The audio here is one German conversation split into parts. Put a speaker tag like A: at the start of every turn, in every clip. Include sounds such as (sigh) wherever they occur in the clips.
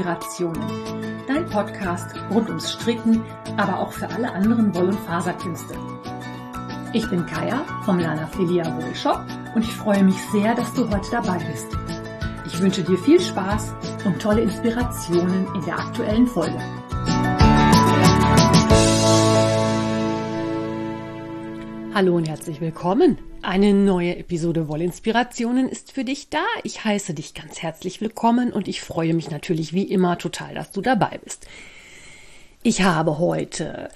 A: Inspirationen. Dein Podcast rund ums Stricken, aber auch für alle anderen Woll- und Faserkünste. Ich bin Kaya vom Lana Filia Wollshop und ich freue mich sehr, dass du heute dabei bist. Ich wünsche dir viel Spaß und tolle Inspirationen in der aktuellen Folge. Hallo und herzlich willkommen. Eine neue Episode Wollinspirationen ist für dich da. Ich heiße dich ganz herzlich willkommen und ich freue mich natürlich wie immer total, dass du dabei bist. Ich habe heute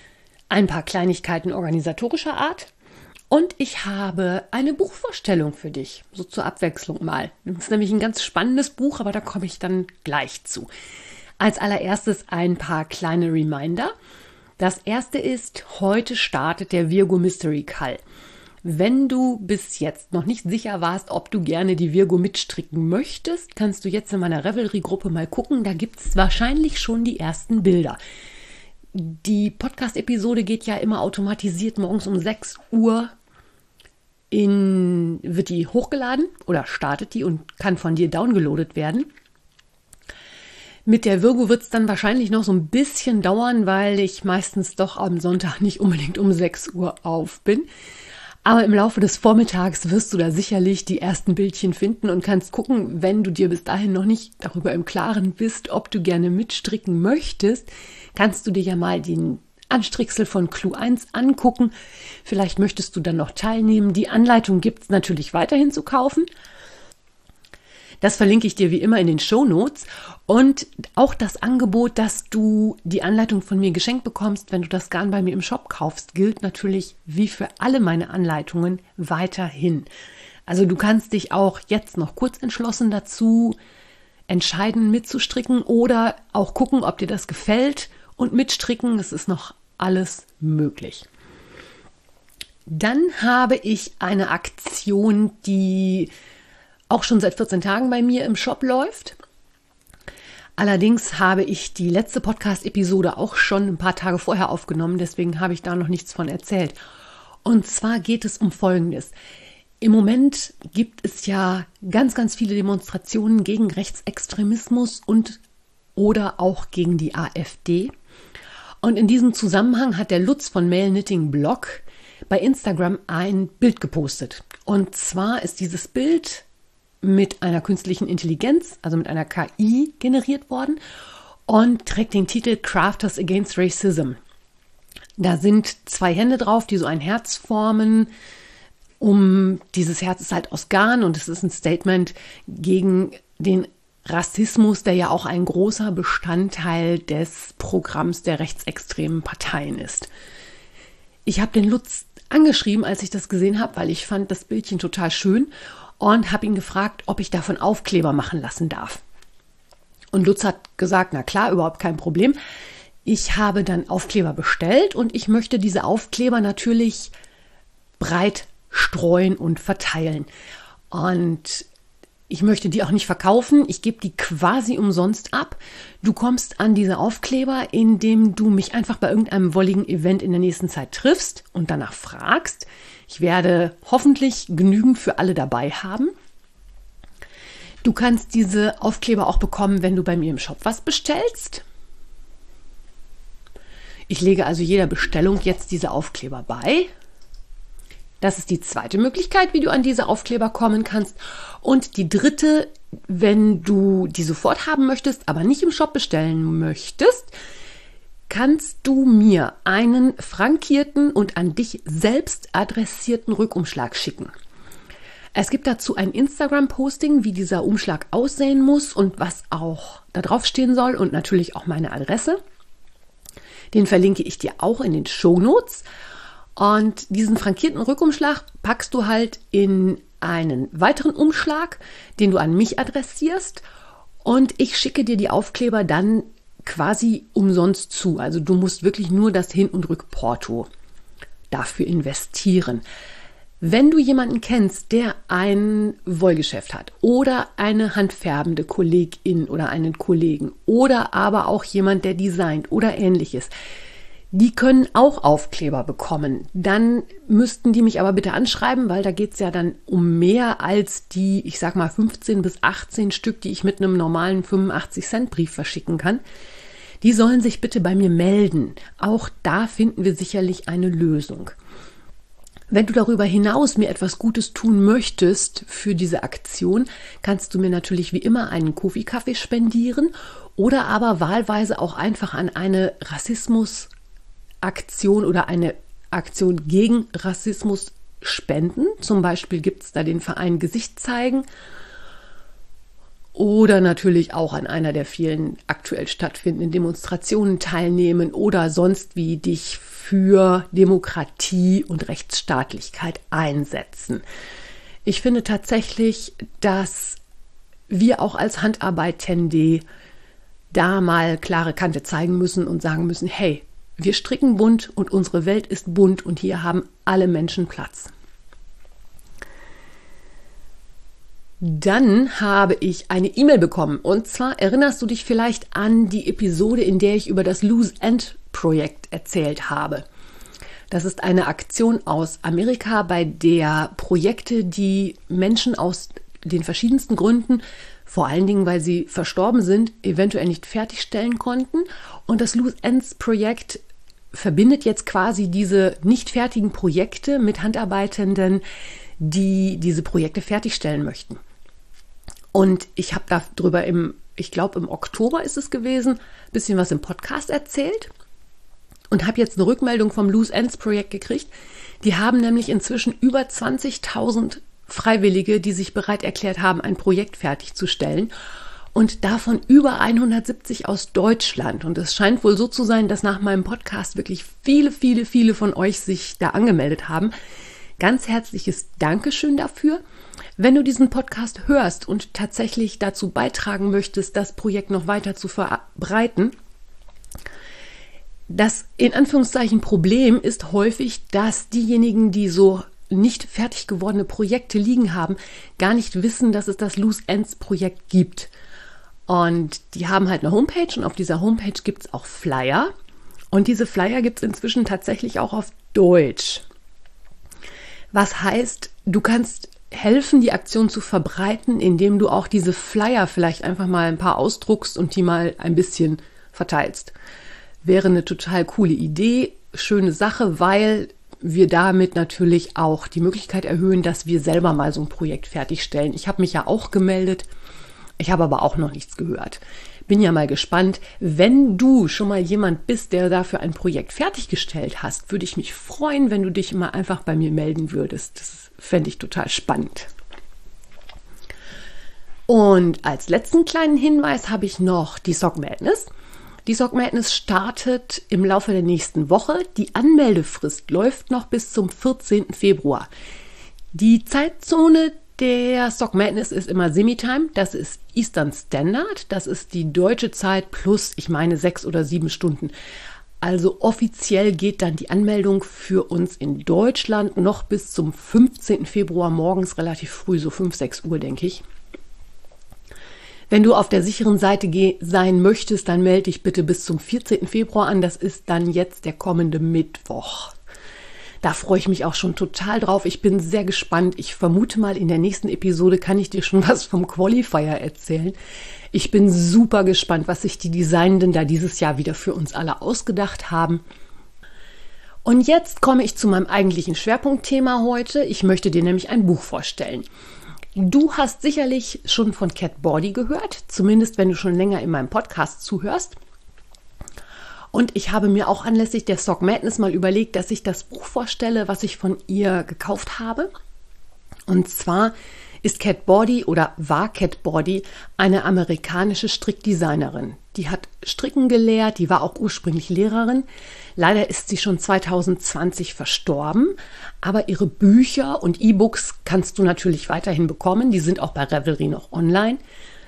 A: ein paar Kleinigkeiten organisatorischer Art und ich habe eine Buchvorstellung für dich, so zur Abwechslung mal. Das ist nämlich ein ganz spannendes Buch, aber da komme ich dann gleich zu. Als allererstes ein paar kleine Reminder. Das erste ist, heute startet der Virgo Mystery Call. Wenn du bis jetzt noch nicht sicher warst, ob du gerne die Virgo mitstricken möchtest, kannst du jetzt in meiner Revelry-Gruppe mal gucken. Da gibt es wahrscheinlich schon die ersten Bilder. Die Podcast-Episode geht ja immer automatisiert morgens um 6 Uhr in, wird die hochgeladen oder startet die und kann von dir downgeloadet werden. Mit der Virgo wird es dann wahrscheinlich noch so ein bisschen dauern, weil ich meistens doch am Sonntag nicht unbedingt um 6 Uhr auf bin. Aber im Laufe des Vormittags wirst du da sicherlich die ersten Bildchen finden und kannst gucken, wenn du dir bis dahin noch nicht darüber im Klaren bist, ob du gerne mitstricken möchtest, kannst du dir ja mal den Anstricksel von Clou 1 angucken. Vielleicht möchtest du dann noch teilnehmen. Die Anleitung gibt es natürlich weiterhin zu kaufen. Das verlinke ich dir wie immer in den Show Notes. Und auch das Angebot, dass du die Anleitung von mir geschenkt bekommst, wenn du das Garn bei mir im Shop kaufst, gilt natürlich wie für alle meine Anleitungen weiterhin. Also du kannst dich auch jetzt noch kurz entschlossen dazu entscheiden, mitzustricken oder auch gucken, ob dir das gefällt und mitstricken. Es ist noch alles möglich. Dann habe ich eine Aktion, die auch schon seit 14 Tagen bei mir im Shop läuft. Allerdings habe ich die letzte Podcast-Episode auch schon ein paar Tage vorher aufgenommen, deswegen habe ich da noch nichts von erzählt. Und zwar geht es um Folgendes. Im Moment gibt es ja ganz, ganz viele Demonstrationen gegen Rechtsextremismus und oder auch gegen die AfD. Und in diesem Zusammenhang hat der Lutz von Mail Knitting Blog bei Instagram ein Bild gepostet. Und zwar ist dieses Bild mit einer künstlichen Intelligenz, also mit einer KI generiert worden und trägt den Titel Crafters Against Racism. Da sind zwei Hände drauf, die so ein Herz formen. Um dieses Herz ist halt aus Garn und es ist ein Statement gegen den Rassismus, der ja auch ein großer Bestandteil des Programms der rechtsextremen Parteien ist. Ich habe den Lutz angeschrieben, als ich das gesehen habe, weil ich fand das Bildchen total schön und habe ihn gefragt, ob ich davon Aufkleber machen lassen darf. Und Lutz hat gesagt, na klar, überhaupt kein Problem. Ich habe dann Aufkleber bestellt und ich möchte diese Aufkleber natürlich breit streuen und verteilen. Und ich möchte die auch nicht verkaufen. Ich gebe die quasi umsonst ab. Du kommst an diese Aufkleber, indem du mich einfach bei irgendeinem wolligen Event in der nächsten Zeit triffst und danach fragst. Ich werde hoffentlich genügend für alle dabei haben. Du kannst diese Aufkleber auch bekommen, wenn du bei mir im Shop was bestellst. Ich lege also jeder Bestellung jetzt diese Aufkleber bei. Das ist die zweite Möglichkeit, wie du an diese Aufkleber kommen kannst. Und die dritte, wenn du die sofort haben möchtest, aber nicht im Shop bestellen möchtest, kannst du mir einen frankierten und an dich selbst adressierten Rückumschlag schicken. Es gibt dazu ein Instagram-Posting, wie dieser Umschlag aussehen muss und was auch da drauf stehen soll und natürlich auch meine Adresse. Den verlinke ich dir auch in den Show Notes. Und diesen frankierten Rückumschlag packst du halt in einen weiteren Umschlag, den du an mich adressierst. Und ich schicke dir die Aufkleber dann quasi umsonst zu. Also du musst wirklich nur das Hin- und Rückporto dafür investieren. Wenn du jemanden kennst, der ein Wollgeschäft hat oder eine handfärbende Kollegin oder einen Kollegen oder aber auch jemand, der designt oder ähnliches, Die können auch Aufkleber bekommen. Dann müssten die mich aber bitte anschreiben, weil da geht es ja dann um mehr als die, ich sag mal, 15 bis 18 Stück, die ich mit einem normalen 85 Cent Brief verschicken kann. Die sollen sich bitte bei mir melden. Auch da finden wir sicherlich eine Lösung. Wenn du darüber hinaus mir etwas Gutes tun möchtest für diese Aktion, kannst du mir natürlich wie immer einen Kofi-Kaffee spendieren oder aber wahlweise auch einfach an eine Rassismus- Aktion oder eine Aktion gegen Rassismus spenden. Zum Beispiel gibt es da den Verein Gesicht zeigen oder natürlich auch an einer der vielen aktuell stattfindenden Demonstrationen teilnehmen oder sonst wie dich für Demokratie und Rechtsstaatlichkeit einsetzen. Ich finde tatsächlich, dass wir auch als Handarbeitende da mal klare Kante zeigen müssen und sagen müssen, hey, wir stricken bunt und unsere Welt ist bunt und hier haben alle Menschen Platz. Dann habe ich eine E-Mail bekommen und zwar erinnerst du dich vielleicht an die Episode, in der ich über das Loose End Projekt erzählt habe. Das ist eine Aktion aus Amerika, bei der Projekte, die Menschen aus den verschiedensten Gründen, vor allen Dingen, weil sie verstorben sind, eventuell nicht fertigstellen konnten. Und das Loose Ends Projekt verbindet jetzt quasi diese nicht fertigen Projekte mit Handarbeitenden, die diese Projekte fertigstellen möchten. Und ich habe darüber im, ich glaube im Oktober ist es gewesen, ein bisschen was im Podcast erzählt und habe jetzt eine Rückmeldung vom Loose Ends Projekt gekriegt. Die haben nämlich inzwischen über 20.000 Freiwillige, die sich bereit erklärt haben, ein Projekt fertigzustellen und davon über 170 aus Deutschland. Und es scheint wohl so zu sein, dass nach meinem Podcast wirklich viele, viele, viele von euch sich da angemeldet haben. Ganz herzliches Dankeschön dafür. Wenn du diesen Podcast hörst und tatsächlich dazu beitragen möchtest, das Projekt noch weiter zu verbreiten, das in Anführungszeichen Problem ist häufig, dass diejenigen, die so nicht fertig gewordene Projekte liegen haben, gar nicht wissen, dass es das Loose Ends Projekt gibt. Und die haben halt eine Homepage und auf dieser Homepage gibt es auch Flyer. Und diese Flyer gibt es inzwischen tatsächlich auch auf Deutsch. Was heißt, du kannst helfen, die Aktion zu verbreiten, indem du auch diese Flyer vielleicht einfach mal ein paar ausdruckst und die mal ein bisschen verteilst. Wäre eine total coole Idee, schöne Sache, weil wir damit natürlich auch die Möglichkeit erhöhen, dass wir selber mal so ein Projekt fertigstellen. Ich habe mich ja auch gemeldet ich habe aber auch noch nichts gehört. Bin ja mal gespannt. Wenn du schon mal jemand bist, der dafür ein Projekt fertiggestellt hast, würde ich mich freuen, wenn du dich mal einfach bei mir melden würdest. Das fände ich total spannend. Und als letzten kleinen Hinweis habe ich noch die Sock Madness. Die Sock Madness startet im Laufe der nächsten Woche. Die Anmeldefrist läuft noch bis zum 14. Februar. Die Zeitzone der Stock Madness ist immer Semitime. Das ist Eastern Standard. Das ist die deutsche Zeit plus, ich meine, sechs oder sieben Stunden. Also offiziell geht dann die Anmeldung für uns in Deutschland noch bis zum 15. Februar morgens relativ früh, so 5, 6 Uhr, denke ich. Wenn du auf der sicheren Seite sein möchtest, dann melde dich bitte bis zum 14. Februar an. Das ist dann jetzt der kommende Mittwoch. Da freue ich mich auch schon total drauf. Ich bin sehr gespannt. Ich vermute mal, in der nächsten Episode kann ich dir schon (laughs) was vom Qualifier erzählen. Ich bin super gespannt, was sich die Designenden da dieses Jahr wieder für uns alle ausgedacht haben. Und jetzt komme ich zu meinem eigentlichen Schwerpunktthema heute. Ich möchte dir nämlich ein Buch vorstellen. Du hast sicherlich schon von Cat Body gehört, zumindest wenn du schon länger in meinem Podcast zuhörst. Und ich habe mir auch anlässlich der Stock Madness mal überlegt, dass ich das Buch vorstelle, was ich von ihr gekauft habe. Und zwar ist Cat Body oder war Cat Body eine amerikanische Strickdesignerin. Die hat Stricken gelehrt, die war auch ursprünglich Lehrerin. Leider ist sie schon 2020 verstorben, aber ihre Bücher und E-Books kannst du natürlich weiterhin bekommen. Die sind auch bei Revelry noch online.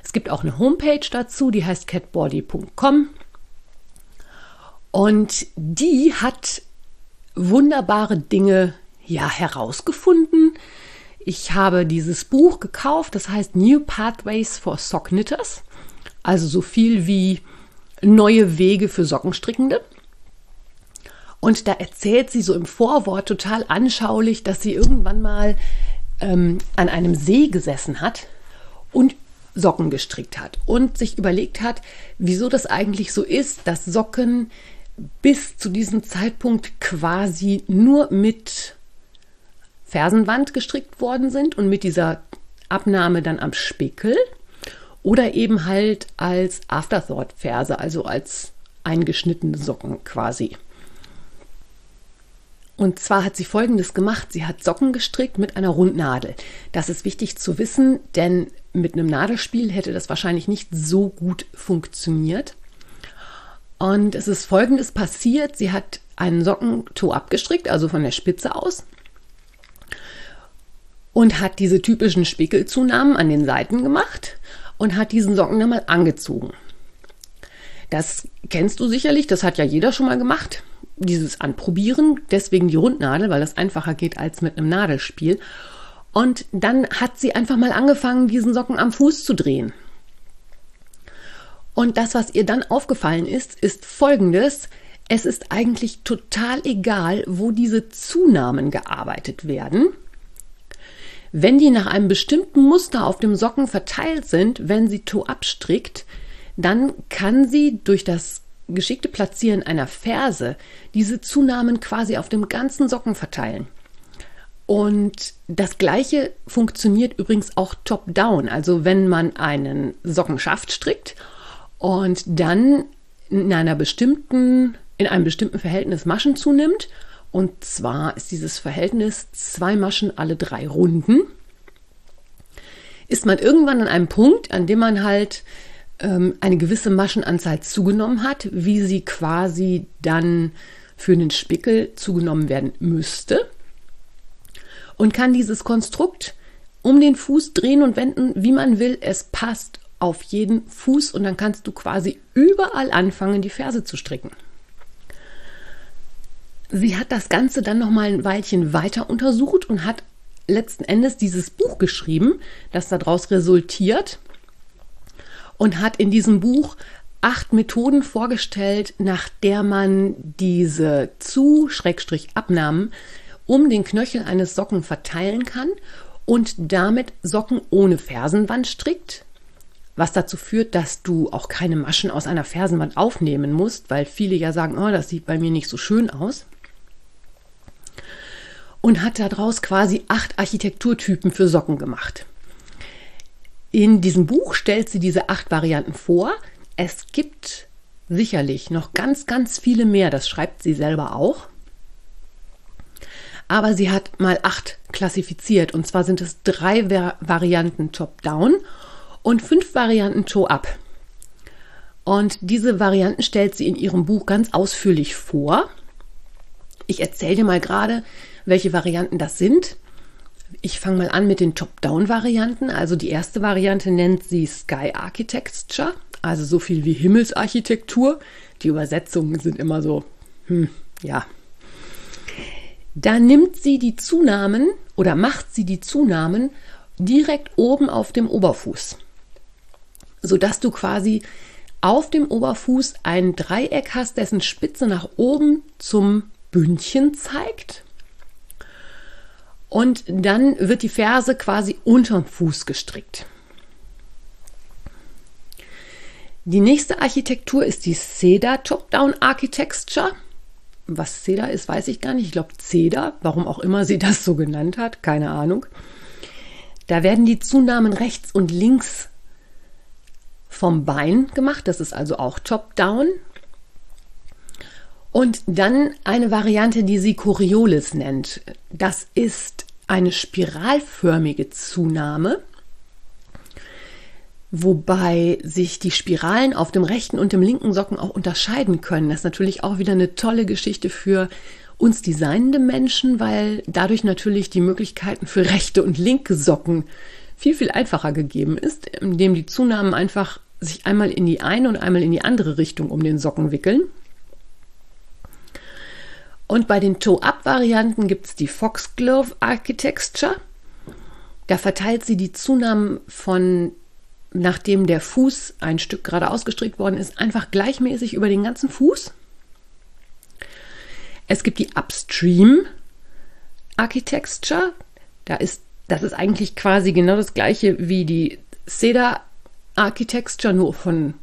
A: Es gibt auch eine Homepage dazu, die heißt catbody.com. Und die hat wunderbare Dinge ja herausgefunden. Ich habe dieses Buch gekauft, das heißt New Pathways for Sock Knitters, also so viel wie neue Wege für Sockenstrickende. Und da erzählt sie so im Vorwort total anschaulich, dass sie irgendwann mal ähm, an einem See gesessen hat und Socken gestrickt hat und sich überlegt hat, wieso das eigentlich so ist, dass Socken bis zu diesem Zeitpunkt quasi nur mit Fersenwand gestrickt worden sind und mit dieser Abnahme dann am Spickel oder eben halt als Afterthought-Ferse, also als eingeschnittene Socken quasi. Und zwar hat sie Folgendes gemacht. Sie hat Socken gestrickt mit einer Rundnadel. Das ist wichtig zu wissen, denn mit einem Nadelspiel hätte das wahrscheinlich nicht so gut funktioniert. Und es ist Folgendes passiert. Sie hat einen Sockentoe abgestrickt, also von der Spitze aus. Und hat diese typischen Spickelzunahmen an den Seiten gemacht und hat diesen Socken dann mal angezogen. Das kennst du sicherlich, das hat ja jeder schon mal gemacht dieses Anprobieren, deswegen die Rundnadel, weil das einfacher geht als mit einem Nadelspiel. Und dann hat sie einfach mal angefangen, diesen Socken am Fuß zu drehen. Und das, was ihr dann aufgefallen ist, ist folgendes. Es ist eigentlich total egal, wo diese Zunahmen gearbeitet werden. Wenn die nach einem bestimmten Muster auf dem Socken verteilt sind, wenn sie Toe abstrickt, dann kann sie durch das geschickte Platzieren einer Ferse diese Zunahmen quasi auf dem ganzen Socken verteilen. Und das gleiche funktioniert übrigens auch top-down. Also wenn man einen Sockenschaft strickt und dann in einer bestimmten, in einem bestimmten Verhältnis Maschen zunimmt, und zwar ist dieses Verhältnis zwei Maschen alle drei Runden, ist man irgendwann an einem Punkt, an dem man halt ähm, eine gewisse Maschenanzahl zugenommen hat, wie sie quasi dann für den Spickel zugenommen werden müsste und kann dieses Konstrukt um den Fuß drehen und wenden, wie man will. Es passt auf jeden Fuß und dann kannst du quasi überall anfangen, die Ferse zu stricken. Sie hat das Ganze dann noch mal ein Weilchen weiter untersucht und hat letzten Endes dieses Buch geschrieben, das daraus resultiert und hat in diesem Buch acht Methoden vorgestellt, nach der man diese Zu-Abnahmen um den Knöchel eines Socken verteilen kann und damit Socken ohne Fersenwand strickt, was dazu führt, dass du auch keine Maschen aus einer Fersenwand aufnehmen musst, weil viele ja sagen, oh, das sieht bei mir nicht so schön aus. Und hat daraus quasi acht Architekturtypen für Socken gemacht. In diesem Buch stellt sie diese acht Varianten vor. Es gibt sicherlich noch ganz, ganz viele mehr. Das schreibt sie selber auch. Aber sie hat mal acht klassifiziert. Und zwar sind es drei Varianten Top-Down und fünf Varianten Toe-Up. Und diese Varianten stellt sie in ihrem Buch ganz ausführlich vor. Ich erzähle dir mal gerade, welche Varianten das sind. Ich fange mal an mit den Top-Down-Varianten. Also die erste Variante nennt sie Sky Architecture, also so viel wie Himmelsarchitektur. Die Übersetzungen sind immer so, hm, ja. Da nimmt sie die Zunahmen oder macht sie die Zunahmen direkt oben auf dem Oberfuß, sodass du quasi auf dem Oberfuß ein Dreieck hast, dessen Spitze nach oben zum Bündchen zeigt und dann wird die Ferse quasi unterm Fuß gestrickt. Die nächste Architektur ist die Cedar Top-Down Architecture. Was Cedar ist, weiß ich gar nicht. Ich glaube Cedar, warum auch immer sie das so genannt hat, keine Ahnung. Da werden die Zunahmen rechts und links vom Bein gemacht. Das ist also auch Top-Down. Und dann eine Variante, die sie Coriolis nennt. Das ist eine spiralförmige Zunahme, wobei sich die Spiralen auf dem rechten und dem linken Socken auch unterscheiden können. Das ist natürlich auch wieder eine tolle Geschichte für uns designende Menschen, weil dadurch natürlich die Möglichkeiten für rechte und linke Socken viel, viel einfacher gegeben ist, indem die Zunahmen einfach sich einmal in die eine und einmal in die andere Richtung um den Socken wickeln. Und bei den Toe-Up-Varianten gibt es die Foxglove Architecture. Da verteilt sie die Zunahmen von, nachdem der Fuß ein Stück gerade ausgestrickt worden ist, einfach gleichmäßig über den ganzen Fuß. Es gibt die Upstream Architecture. Da ist, das ist eigentlich quasi genau das gleiche wie die Cedar Architecture, nur von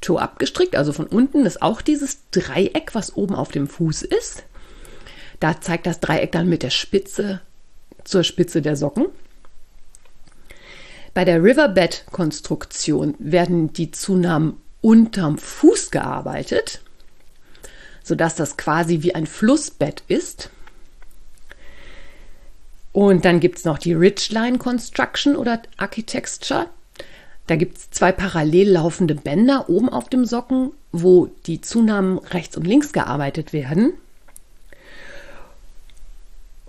A: Toe abgestrickt, also von unten ist auch dieses Dreieck, was oben auf dem Fuß ist. Da zeigt das Dreieck dann mit der Spitze zur Spitze der Socken. Bei der Riverbed-Konstruktion werden die Zunahmen unterm Fuß gearbeitet, sodass das quasi wie ein Flussbett ist. Und dann gibt es noch die Ridgeline Construction oder Architecture. Da gibt es zwei parallel laufende Bänder oben auf dem Socken, wo die Zunahmen rechts und links gearbeitet werden.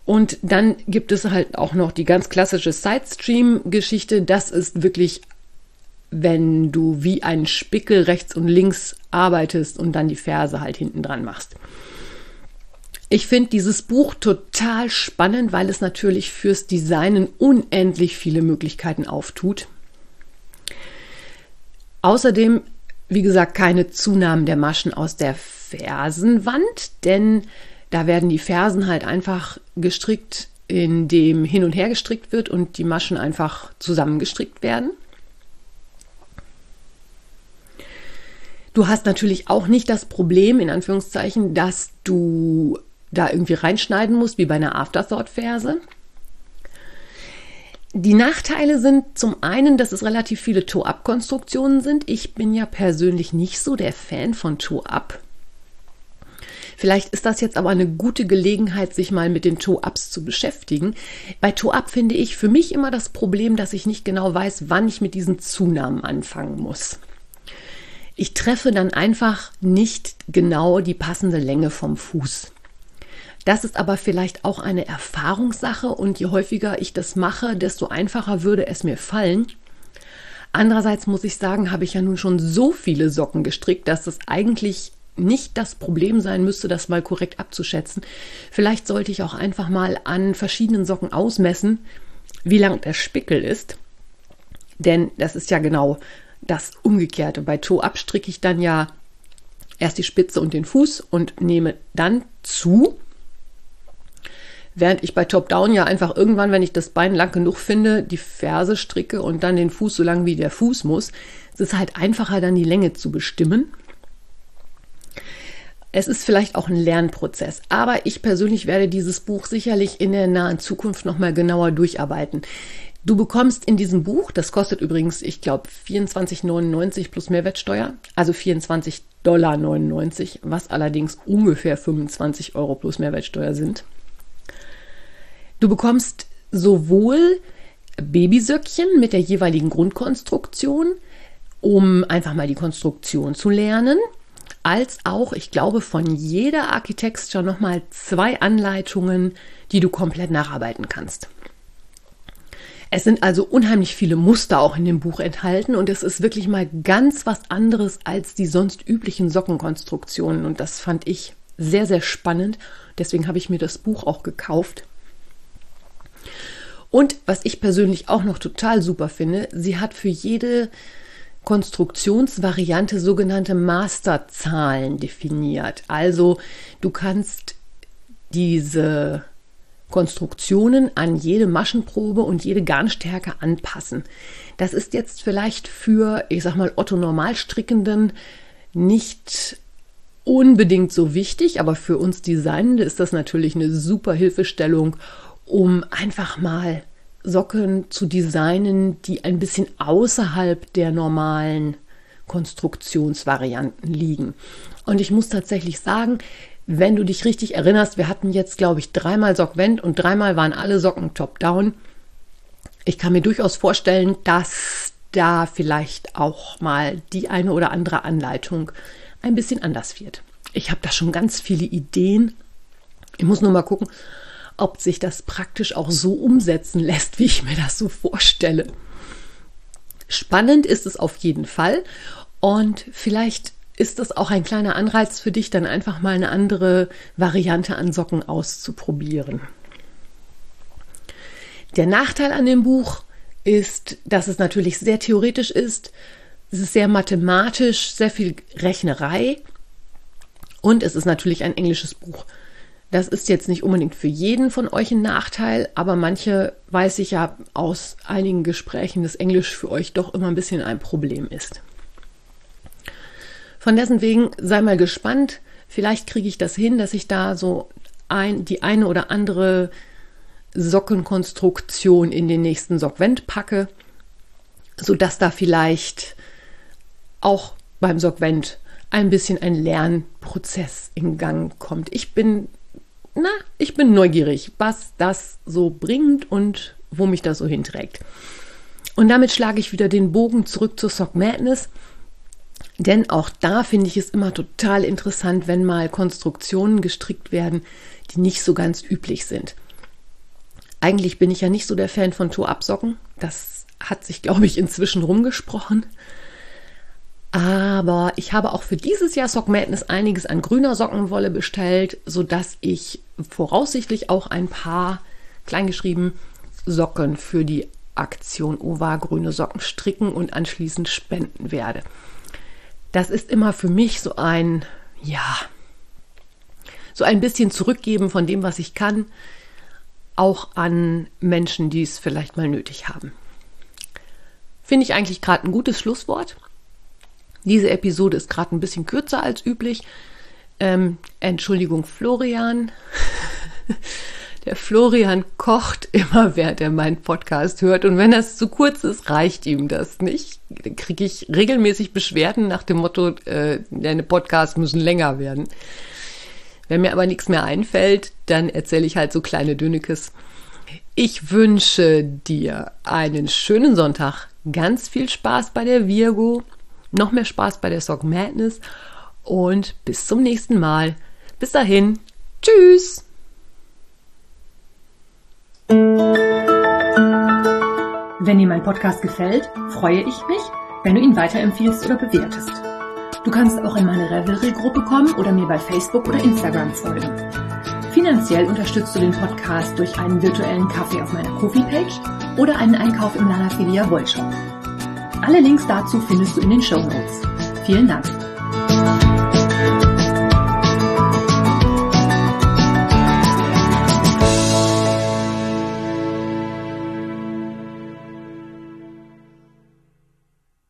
A: Und dann gibt es halt auch noch die ganz klassische Sidestream-Geschichte. Das ist wirklich, wenn du wie ein Spickel rechts und links arbeitest und dann die Ferse halt hinten dran machst. Ich finde dieses Buch total spannend, weil es natürlich fürs Designen unendlich viele Möglichkeiten auftut. Außerdem, wie gesagt, keine Zunahmen der Maschen aus der Fersenwand, denn da werden die Fersen halt einfach gestrickt, indem hin und her gestrickt wird und die Maschen einfach zusammengestrickt werden. Du hast natürlich auch nicht das Problem, in Anführungszeichen, dass du da irgendwie reinschneiden musst, wie bei einer Afterthought-Ferse. Die Nachteile sind zum einen, dass es relativ viele Toe-Up-Konstruktionen sind. Ich bin ja persönlich nicht so der Fan von Toe-Up. Vielleicht ist das jetzt aber eine gute Gelegenheit, sich mal mit den Toe-Ups zu beschäftigen. Bei Toe-Up finde ich für mich immer das Problem, dass ich nicht genau weiß, wann ich mit diesen Zunahmen anfangen muss. Ich treffe dann einfach nicht genau die passende Länge vom Fuß. Das ist aber vielleicht auch eine Erfahrungssache und je häufiger ich das mache, desto einfacher würde es mir fallen. Andererseits muss ich sagen, habe ich ja nun schon so viele Socken gestrickt, dass es eigentlich nicht das Problem sein müsste, das mal korrekt abzuschätzen. Vielleicht sollte ich auch einfach mal an verschiedenen Socken ausmessen, wie lang der Spickel ist. Denn das ist ja genau das Umgekehrte. Bei Toe-Up stricke ich dann ja erst die Spitze und den Fuß und nehme dann zu Während ich bei Top-Down ja einfach irgendwann, wenn ich das Bein lang genug finde, die Ferse stricke und dann den Fuß so lang wie der Fuß muss. Es ist halt einfacher, dann die Länge zu bestimmen. Es ist vielleicht auch ein Lernprozess, aber ich persönlich werde dieses Buch sicherlich in der nahen Zukunft nochmal genauer durcharbeiten. Du bekommst in diesem Buch, das kostet übrigens, ich glaube, 24,99 plus Mehrwertsteuer, also 24,99 Dollar, was allerdings ungefähr 25 Euro plus Mehrwertsteuer sind. Du bekommst sowohl Babysöckchen mit der jeweiligen Grundkonstruktion, um einfach mal die Konstruktion zu lernen, als auch, ich glaube, von jeder Architecture nochmal zwei Anleitungen, die du komplett nacharbeiten kannst. Es sind also unheimlich viele Muster auch in dem Buch enthalten und es ist wirklich mal ganz was anderes als die sonst üblichen Sockenkonstruktionen und das fand ich sehr, sehr spannend. Deswegen habe ich mir das Buch auch gekauft. Und was ich persönlich auch noch total super finde, sie hat für jede Konstruktionsvariante sogenannte Masterzahlen definiert. Also du kannst diese Konstruktionen an jede Maschenprobe und jede Garnstärke anpassen. Das ist jetzt vielleicht für, ich sag mal, Otto Normalstrickenden nicht unbedingt so wichtig, aber für uns Designende ist das natürlich eine super Hilfestellung, um einfach mal Socken zu designen, die ein bisschen außerhalb der normalen Konstruktionsvarianten liegen. Und ich muss tatsächlich sagen, wenn du dich richtig erinnerst, wir hatten jetzt, glaube ich, dreimal Sockvent und dreimal waren alle Socken top-down. Ich kann mir durchaus vorstellen, dass da vielleicht auch mal die eine oder andere Anleitung ein bisschen anders wird. Ich habe da schon ganz viele Ideen. Ich muss nur mal gucken, ob sich das praktisch auch so umsetzen lässt, wie ich mir das so vorstelle. Spannend ist es auf jeden Fall und vielleicht ist das auch ein kleiner Anreiz für dich, dann einfach mal eine andere Variante an Socken auszuprobieren. Der Nachteil an dem Buch ist, dass es natürlich sehr theoretisch ist. Es ist sehr mathematisch, sehr viel Rechnerei und es ist natürlich ein englisches Buch. Das ist jetzt nicht unbedingt für jeden von euch ein Nachteil, aber manche weiß ich ja aus einigen Gesprächen, dass Englisch für euch doch immer ein bisschen ein Problem ist. Von dessen wegen sei mal gespannt. Vielleicht kriege ich das hin, dass ich da so ein, die eine oder andere Sockenkonstruktion in den nächsten Sockvent packe, sodass da vielleicht auch beim Sockvent ein bisschen ein Lernprozess in Gang kommt. Ich bin, na, ich bin neugierig, was das so bringt und wo mich das so hinträgt. Und damit schlage ich wieder den Bogen zurück zur Sock Madness. Denn auch da finde ich es immer total interessant, wenn mal Konstruktionen gestrickt werden, die nicht so ganz üblich sind. Eigentlich bin ich ja nicht so der Fan von Tour-Absocken. Das hat sich, glaube ich, inzwischen rumgesprochen. Aber ich habe auch für dieses Jahr Sock Madness einiges an grüner Sockenwolle bestellt, sodass ich voraussichtlich auch ein paar kleingeschrieben Socken für die Aktion OVA grüne Socken stricken und anschließend spenden werde. Das ist immer für mich so ein, ja, so ein bisschen zurückgeben von dem, was ich kann, auch an Menschen, die es vielleicht mal nötig haben. Finde ich eigentlich gerade ein gutes Schlusswort. Diese Episode ist gerade ein bisschen kürzer als üblich. Ähm, Entschuldigung, Florian. (laughs) Der Florian kocht immer, während er meinen Podcast hört. Und wenn das zu kurz ist, reicht ihm das nicht. Dann kriege ich regelmäßig Beschwerden nach dem Motto, äh, deine Podcasts müssen länger werden. Wenn mir aber nichts mehr einfällt, dann erzähle ich halt so kleine Dönekes. Ich wünsche dir einen schönen Sonntag, ganz viel Spaß bei der Virgo, noch mehr Spaß bei der Sock Madness und bis zum nächsten Mal. Bis dahin, tschüss!
B: Wenn dir mein Podcast gefällt, freue ich mich, wenn du ihn weiterempfiehlst oder bewertest. Du kannst auch in meine Revelry-Gruppe kommen oder mir bei Facebook oder Instagram folgen. Finanziell unterstützt du den Podcast durch einen virtuellen Kaffee auf meiner Kofi-Page oder einen Einkauf im Lana Filia Wollshop. Alle Links dazu findest du in den Show Notes. Vielen Dank.